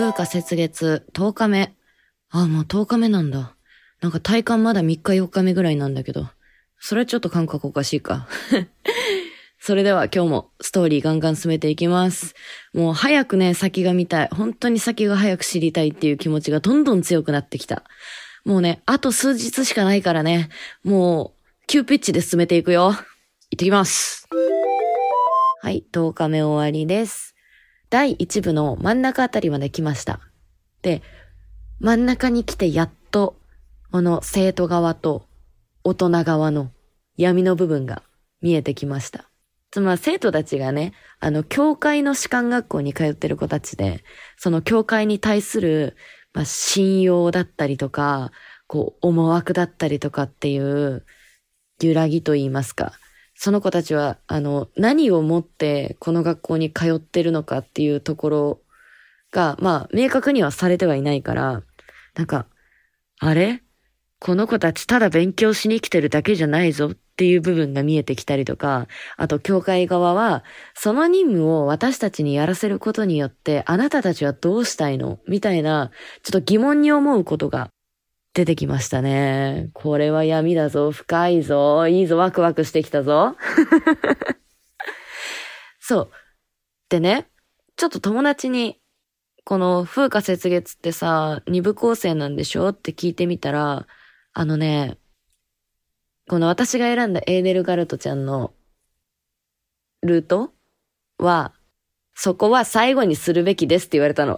風化雪月10日目。あ、もう10日目なんだ。なんか体感まだ3日4日目ぐらいなんだけど。それはちょっと感覚おかしいか。それでは今日もストーリーガンガン進めていきます。もう早くね、先が見たい。本当に先が早く知りたいっていう気持ちがどんどん強くなってきた。もうね、あと数日しかないからね、もう、急ピッチで進めていくよ。行ってきます。はい、10日目終わりです。第1部の真ん中あたりまで来ました。で、真ん中に来てやっと、この生徒側と大人側の闇の部分が見えてきました。つまり生徒たちがね、あの、教会の士官学校に通ってる子たちで、その教会に対する、まあ、信用だったりとか、こう、思惑だったりとかっていう、揺らぎと言いますか。その子たちは、あの、何をもってこの学校に通ってるのかっていうところが、まあ、明確にはされてはいないから、なんか、あれ？この子たちただ勉強しに来てるだけじゃないぞっていう部分が見えてきたりとか、あと教会側は、その任務を私たちにやらせることによって、あなたたちはどうしたいの？みたいな、ちょっと疑問に思うことが出てきましたね。これは闇だぞ、深いぞ、いいぞ、ワクワクしてきたぞ。そう。でね、ちょっと友達に、この風化雪月ってさ、二部構成なんでしょ？って聞いてみたら、あのね、この私が選んだエーデルガルトちゃんのルートは、そこは最後にするべきですって言われたの。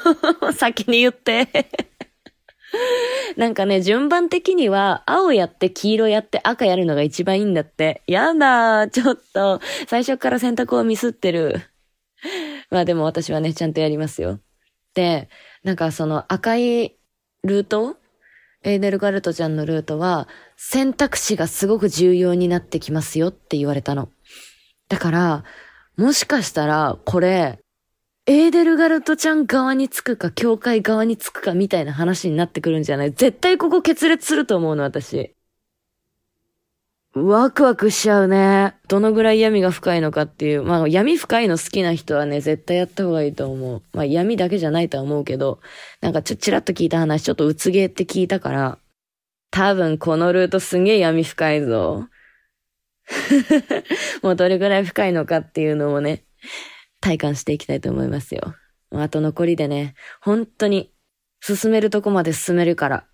先に言って。なんかね、順番的には、青やって黄色やって赤やるのが一番いいんだって。やだー、ちょっと、最初から選択をミスってる。まあでも私はね、ちゃんとやりますよ。で、なんかその赤いルート？エーデルガルトちゃんのルートは、選択肢がすごく重要になってきますよって言われたの。だから、もしかしたら、これ、エーデルガルトちゃん側につくか、教会側につくかみたいな話になってくるんじゃない？絶対ここ決裂すると思うの、私。ワクワクしちゃうね。どのぐらい闇が深いのかっていう。まあ闇深いの好きな人はね、絶対やった方がいいと思う。まあ闇だけじゃないとは思うけど、なんかちょ、ちらっと聞いた話、ちょっとうつげって聞いたから、多分このルートすげえ闇深いぞ。もうどれぐらい深いのかっていうのをね、体感していきたいと思いますよ。あと残りでね、本当に進めるとこまで進めるから、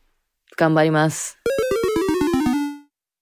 頑張ります。